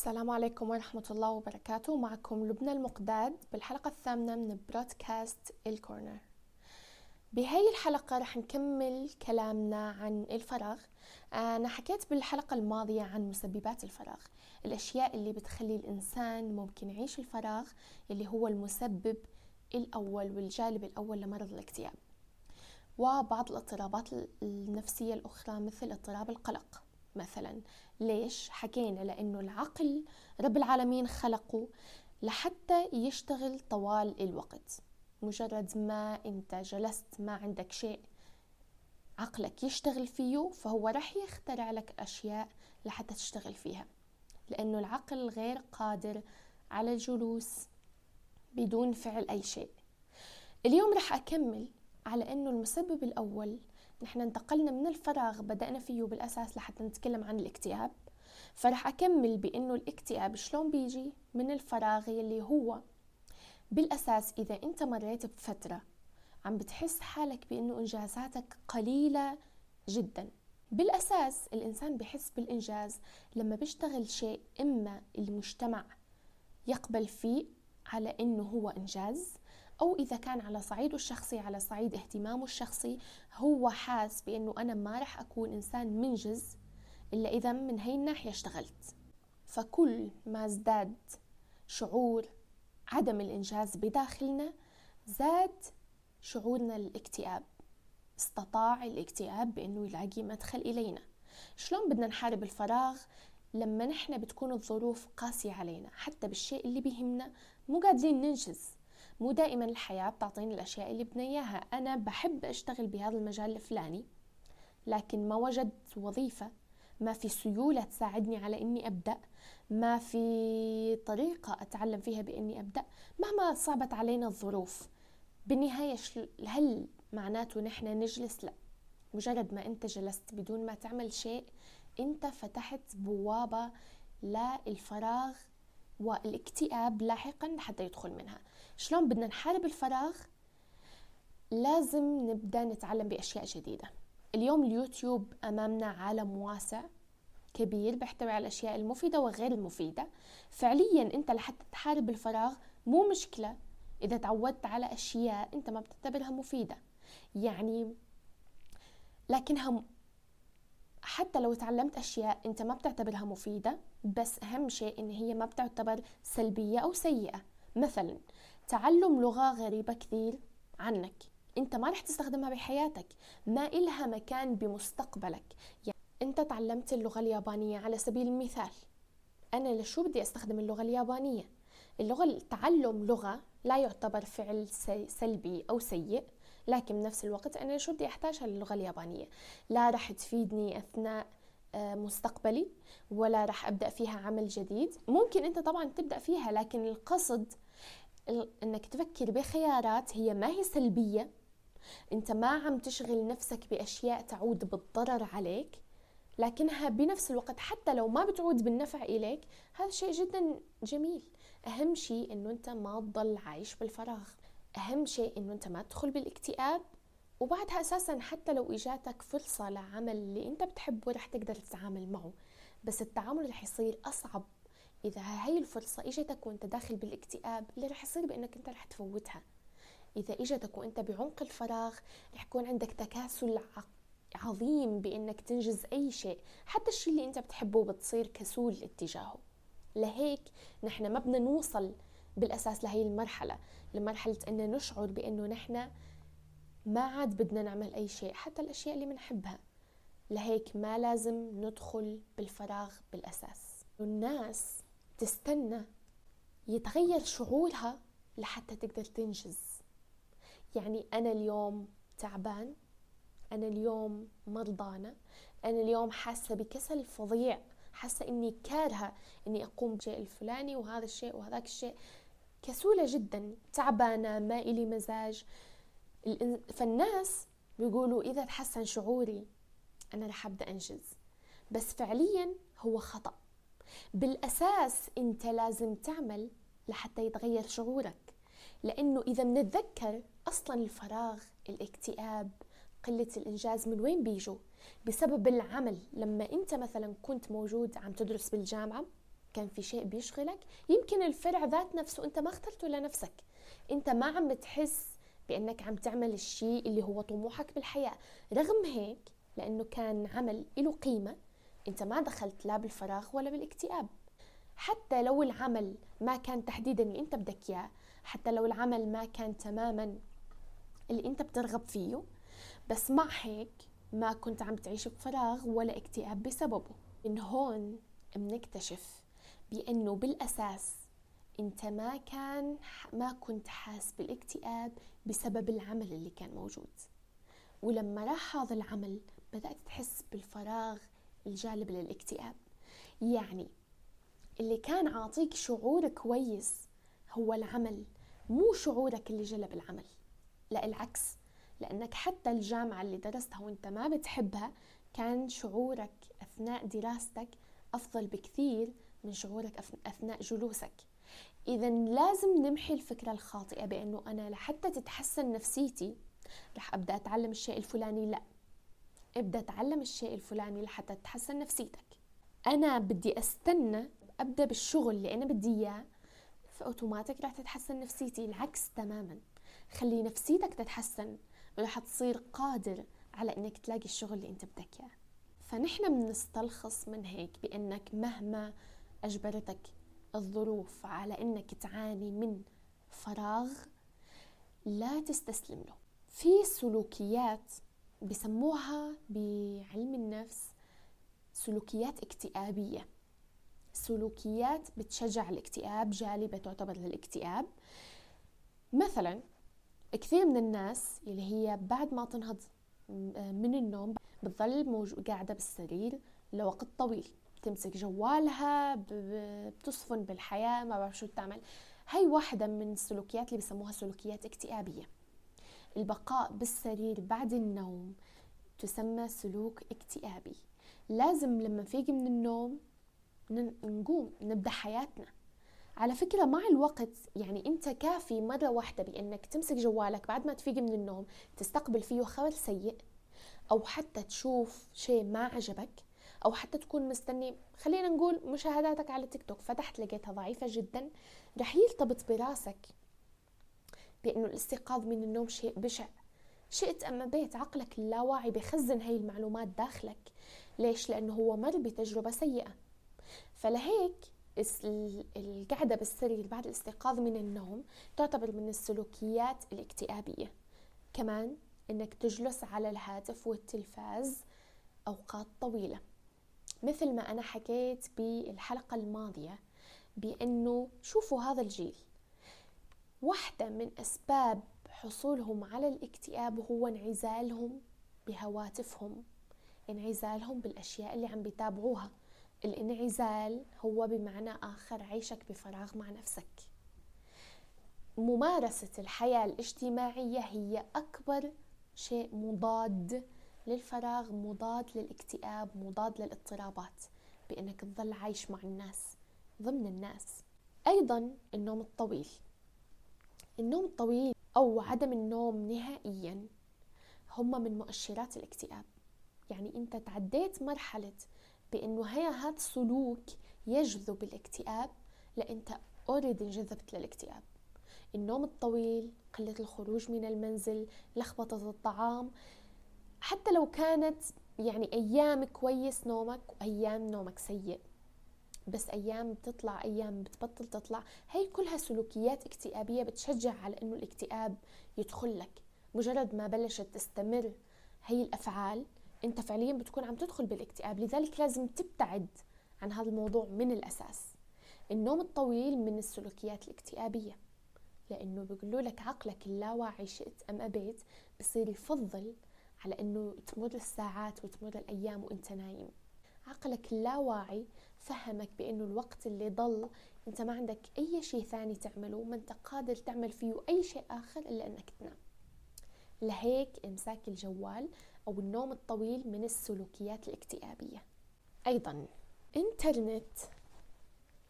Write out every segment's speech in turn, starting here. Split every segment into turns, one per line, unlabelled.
السلام عليكم ورحمة الله وبركاته. معكم لبنى المقداد بالحلقة الثامنة من برودكاست الكورنر بهاي الحلقة رح نكمل كلامنا عن الفراغ. أنا حكيت بالحلقة الماضية عن مسببات الفراغ الأشياء اللي بتخلي الإنسان ممكن يعيش الفراغ اللي هو المسبب الأول والجالب الأول لمرض الاكتئاب. وبعض الاضطرابات النفسية الأخرى مثل اضطراب القلق. مثلا. ليش؟ حكينا لأنه العقل رب العالمين خلقه لحتى يشتغل طوال الوقت. مجرد ما أنت جلست ما عندك شيء عقلك يشتغل فيه فهو رح يخترع لك أشياء لحتى تشتغل فيها. لأنه العقل غير قادر على الجلوس بدون فعل أي شيء. اليوم رح أكمل على أنه المسبب الأول نحن انتقلنا من الفراغ بدأنا فيه بالأساس لحتى نتكلم عن الاكتئاب. فرح أكمل بأنه الاكتئاب شلون بيجي؟ من الفراغ يلي هو. بالأساس إذا أنت مريت بفترة عم بتحس حالك بأنه إنجازاتك قليلة جدا. بالأساس الإنسان بحس بالإنجاز لما بيشتغل شيء إما المجتمع يقبل فيه على إنه هو إنجاز أو إذا كان على صعيده الشخصي على صعيد اهتمامه الشخصي هو حاس بأنه أنا ما رح أكون إنسان منجز إلا إذا من هاي الناحية اشتغلت. فكل ما ازداد شعور عدم الإنجاز بداخلنا زاد شعورنا الاكتئاب استطاع الاكتئاب بأنه يلاقي مدخل إلينا. شلون بدنا نحارب الفراغ؟ لما نحن بتكون الظروف قاسية علينا حتى بالشيء اللي بيهمنا مو قادرين ننجز. مو دائما الحياة بتعطيني الأشياء اللي بدنا إياها. أنا بحب أشتغل بهذا المجال الفلاني لكن ما وجدت وظيفة ما في سيولة تساعدني على إني أبدأ ما في طريقة أتعلم فيها بإني أبدأ. مهما صعبت علينا الظروف بالنهاية هل معناته نحن نجلس؟ لا. مجرد ما أنت جلست بدون ما تعمل شيء أنت فتحت بوابة للفراغ والاكتئاب لاحقا حتى يدخل منها. شلون بدنا نحارب الفراغ؟ لازم نبدأ نتعلم بأشياء جديدة. اليوم اليوتيوب أمامنا عالم واسع كبير بيحتوي على الأشياء المفيدة وغير المفيدة. فعليا أنت لحتى تحارب الفراغ مو مشكلة إذا تعودت على أشياء أنت ما بتعتبرها مفيدة. يعني لكنها حتى لو تعلمت أشياء أنت ما بتعتبرها مفيدة بس أهم شيء إن هي ما بتعتبر سلبية أو سيئة. مثلا تعلم لغة غريبة كثير عنك. أنت ما رح تستخدمها بحياتك. ما إلها مكان بمستقبلك. يعني أنت تعلمت اللغة اليابانية على سبيل المثال. أنا لشو بدي أستخدم اللغة اليابانية؟ اللغة تعلم لغة لا يعتبر فعل سلبي أو سيء. لكن بنفس الوقت أنا شو بدي أحتاجها للغة اليابانية؟ لا رح تفيدني أثناء آه، مستقبلي ولا رح أبدأ فيها عمل جديد. ممكن أنت طبعا تبدأ فيها لكن القصد إنك تفكر بخيارات هي ما هي سلبية. أنت ما عم تشغل نفسك بأشياء تعود بالضرر عليك لكنها بنفس الوقت حتى لو ما بتعود بالنفع إليك هذا شيء جدا جميل. أهم شيء أنه أنت ما تضل عايش بالفراغ. أهم شيء أنه أنت ما تدخل بالاكتئاب وبعدها أساسا حتى لو إجاتك فرصة لعمل اللي أنت بتحبه رح تقدر تتعامل معه. بس التعامل رح يصير أصعب إذا هاي الفرصة إجتك وأنت داخل بالاكتئاب اللي رح يصير بأنك أنت رح تفوتها. إذا إجتك وأنت بعمق الفراغ رح يكون عندك تكاسل عظيم بأنك تنجز أي شيء حتى الشيء اللي أنت بتحبه بتصير كسول اتجاهه. لهيك نحن ما بدنا نوصل بالأساس لهي المرحلة لمرحلة أن نشعر بأنه نحن ما عاد بدنا نعمل أي شيء حتى الأشياء اللي بنحبها لهيك ما لازم ندخل بالفراغ بالأساس. الناس تستنى يتغير شعورها لحتى تقدر تنجز. يعني أنا اليوم تعبان أنا اليوم مرضانة أنا اليوم حاسة بكسل فظيع حاسة إني كارهة إني أقوم بالشيء الفلاني وهذا الشيء وهذاك الشيء. كسولة جدا تعبانة ما إلي مزاج. فالناس بيقولوا إذا تحسن شعوري أنا رح أبدأ أنجز. بس فعليا هو خطأ. بالأساس أنت لازم تعمل لحتى يتغير شعورك. لأنه إذا بنتذكر أصلا الفراغ الاكتئاب قلة الإنجاز من وين بيجوا؟ بسبب العمل. لما أنت مثلا كنت موجود عم تدرس بالجامعة كان في شيء بيشغلك يمكن الفرع ذات نفسه أنت ما اخترته لنفسك. أنت ما عم بتحس بأنك عم تعمل الشيء اللي هو طموحك بالحياة. رغم هيك لأنه كان عمل له قيمة أنت ما دخلت لا بالفراغ ولا بالاكتئاب. حتى لو العمل ما كان تحديدا اللي أنت بدك إياه حتى لو العمل ما كان تماما اللي أنت بترغب فيه بس مع هيك ما كنت عم تعيش بفراغ ولا اكتئاب بسببه. من هون بنكتشف بأنه بالأساس أنت ما كان ما كنت حاس بالاكتئاب بسبب العمل اللي كان موجود. ولما راح هذا العمل بدأت تحس بالفراغ الجالب للاكتئاب. يعني اللي كان عاطيك شعور كويس هو العمل مو شعورك اللي جلب العمل. لا العكس. لأنك حتى الجامعة اللي درستها وأنت ما بتحبها كان شعورك أثناء دراستك أفضل بكثير من شعورك أثناء جلوسك. إذا لازم نمحي الفكرة الخاطئة بأنه أنا لحتى تتحسن نفسيتي رح أبدأ أتعلم الشيء الفلاني لا. ابدأ أتعلم الشيء الفلاني لحتى تتحسن نفسيتك. أنا بدي أستنى أبدأ بالشغل اللي أنا بدي إياه فأوتوماتيك رح تتحسن نفسيتي العكس تماما. خلي نفسيتك تتحسن ورح تصير قادر على إنك تلاقي الشغل اللي أنت بدك إياه. فنحن بنستلخص من هيك بأنك مهما أجبرتك الظروف على إنك تعاني من فراغ لا تستسلم له. في سلوكيات بسموها بعلم النفس سلوكيات اكتئابية. سلوكيات بتشجع الاكتئاب جالبة تعتبر للاكتئاب. مثلا كثير من الناس اللي هي بعد ما تنهض من النوم بتظل موجود قاعدة بالسرير لوقت طويل. تمسك جوالها بتصفن بالحياة ما بعرف شو تعمل هاي واحدة من السلوكيات اللي بسموها سلوكيات اكتئابية. البقاء بالسرير بعد النوم تسمى سلوك اكتئابي. لازم لما نفيق من النوم نقوم نبدأ حياتنا. على فكرة مع الوقت يعني أنت كافي مرة واحدة بأنك تمسك جوالك بعد ما تفيق من النوم تستقبل فيه خبر سيء أو حتى تشوف شيء ما عجبك أو حتى تكون مستني. خلينا نقول مشاهداتك على تيك توك فتحت لقيتها ضعيفة جدا رح يرتبط براسك بأنه الاستيقاظ من النوم شيء بشع. شئت أما بيت عقلك اللاواعي بخزن هاي المعلومات داخلك. ليش؟ لأنه هو مر بتجربة سيئة. فلهيك القعدة بالسرير بعد الاستيقاظ من النوم تعتبر من السلوكيات الاكتئابية. كمان إنك تجلس على الهاتف والتلفاز أوقات طويلة. مثل ما أنا حكيت بالحلقة الماضية بأنه شوفوا هذا الجيل. واحدة من أسباب حصولهم على الاكتئاب هو انعزالهم بهواتفهم انعزالهم بالأشياء اللي عم بيتابعوها. الانعزال هو بمعنى آخر عيشك بفراغ مع نفسك. ممارسة الحياة الاجتماعية هي أكبر شيء مضاد للفراغ مضاد للاكتئاب مضاد للاضطرابات بأنك تظل عايش مع الناس ضمن الناس. أيضا النوم الطويل. النوم الطويل أو عدم النوم نهائيا هم من مؤشرات الاكتئاب. يعني أنت تعديت مرحلة بانه هي هذا السلوك يجذب الاكتئاب لأنت اوريدي انجذبت للاكتئاب. النوم الطويل قلة الخروج من المنزل لخبطة الطعام حتى لو كانت يعني أيام كويس نومك وأيام نومك سيء بس أيام بتطلع أيام بتبطل تطلع هي كلها سلوكيات اكتئابية بتشجع على أنه الاكتئاب يدخل لك. مجرد ما بلشت تستمر هي الأفعال أنت فعليا بتكون عم تدخل بالاكتئاب. لذلك لازم تبتعد عن هذا الموضوع من الأساس. النوم الطويل من السلوكيات الاكتئابية لأنه بيقولوا لك عقلك اللاواعي شئت أم أبيت بصير يفضل على إنه تمر الساعات وتمر الأيام وإنت نايم. عقلك اللاواعي فهمك بإنه الوقت اللي ضل إنت ما عندك أي شيء ثاني تعمله ما إنت قادر تعمل فيه أي شيء آخر إلا إنك تنام. لهيك إمساك الجوال أو النوم الطويل من السلوكيات الاكتئابية. أيضا إنترنت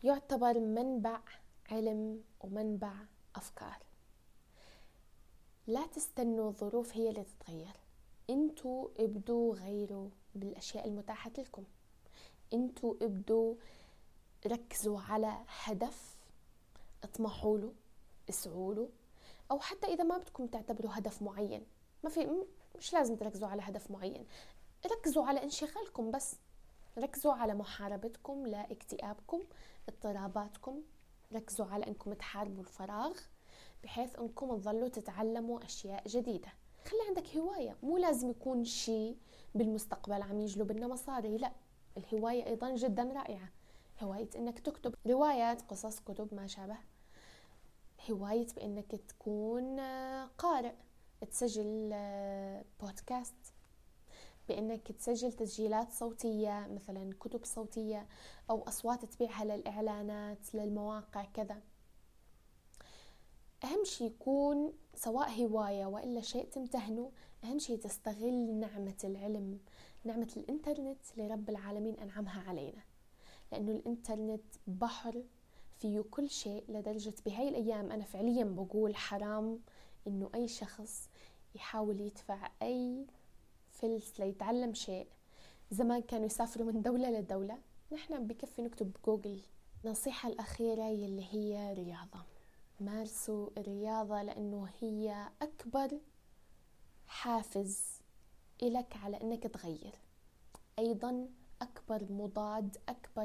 يعتبر منبع علم ومنبع أفكار. لا تستنوا الظروف هي اللي تتغير. أنتوا ابدوا غيروا بالأشياء المتاحة لكم. أنتوا ابدوا ركزوا على هدف اطمحوا له اسعوا له أو حتى إذا ما بدكم تعتبروا هدف معين. ما في مش لازم تركزوا على هدف معين. ركزوا على انشغالكم بس. ركزوا على محاربتكم لاكتئابكم اضطراباتكم. ركزوا على إنكم تحاربوا الفراغ بحيث إنكم تظلوا تتعلموا أشياء جديدة. خلي عندك هواية مو لازم يكون شيء بالمستقبل عم يجلب لنا مصاري لا الهواية أيضا جدا رائعة. هواية إنك تكتب روايات قصص كتب ما شابه. هواية بإنك تكون قارئ تسجل بودكاست بإنك تسجل تسجيلات صوتية مثلا كتب صوتية أو أصوات تبيعها للإعلانات للمواقع كذا. أهم شيء يكون سواء هواية وإلا شيء تمتهنه أهم شيء تستغل نعمة العلم نعمة الإنترنت اللي رب العالمين أنعمها علينا. لأنه الإنترنت بحر فيه كل شيء لدرجة بهاي الأيام أنا فعليا بقول حرام إنه أي شخص يحاول يدفع أي فلس ليتعلم شيء. زمان كانوا يسافروا من دولة لدولة نحن بكفي نكتب جوجل النصيحة الأخيرة يلي هي رياضة. مارسوا الرياضة لأنه هي أكبر حافز إلك على أنك تغير. أيضا أكبر مضاد أكبر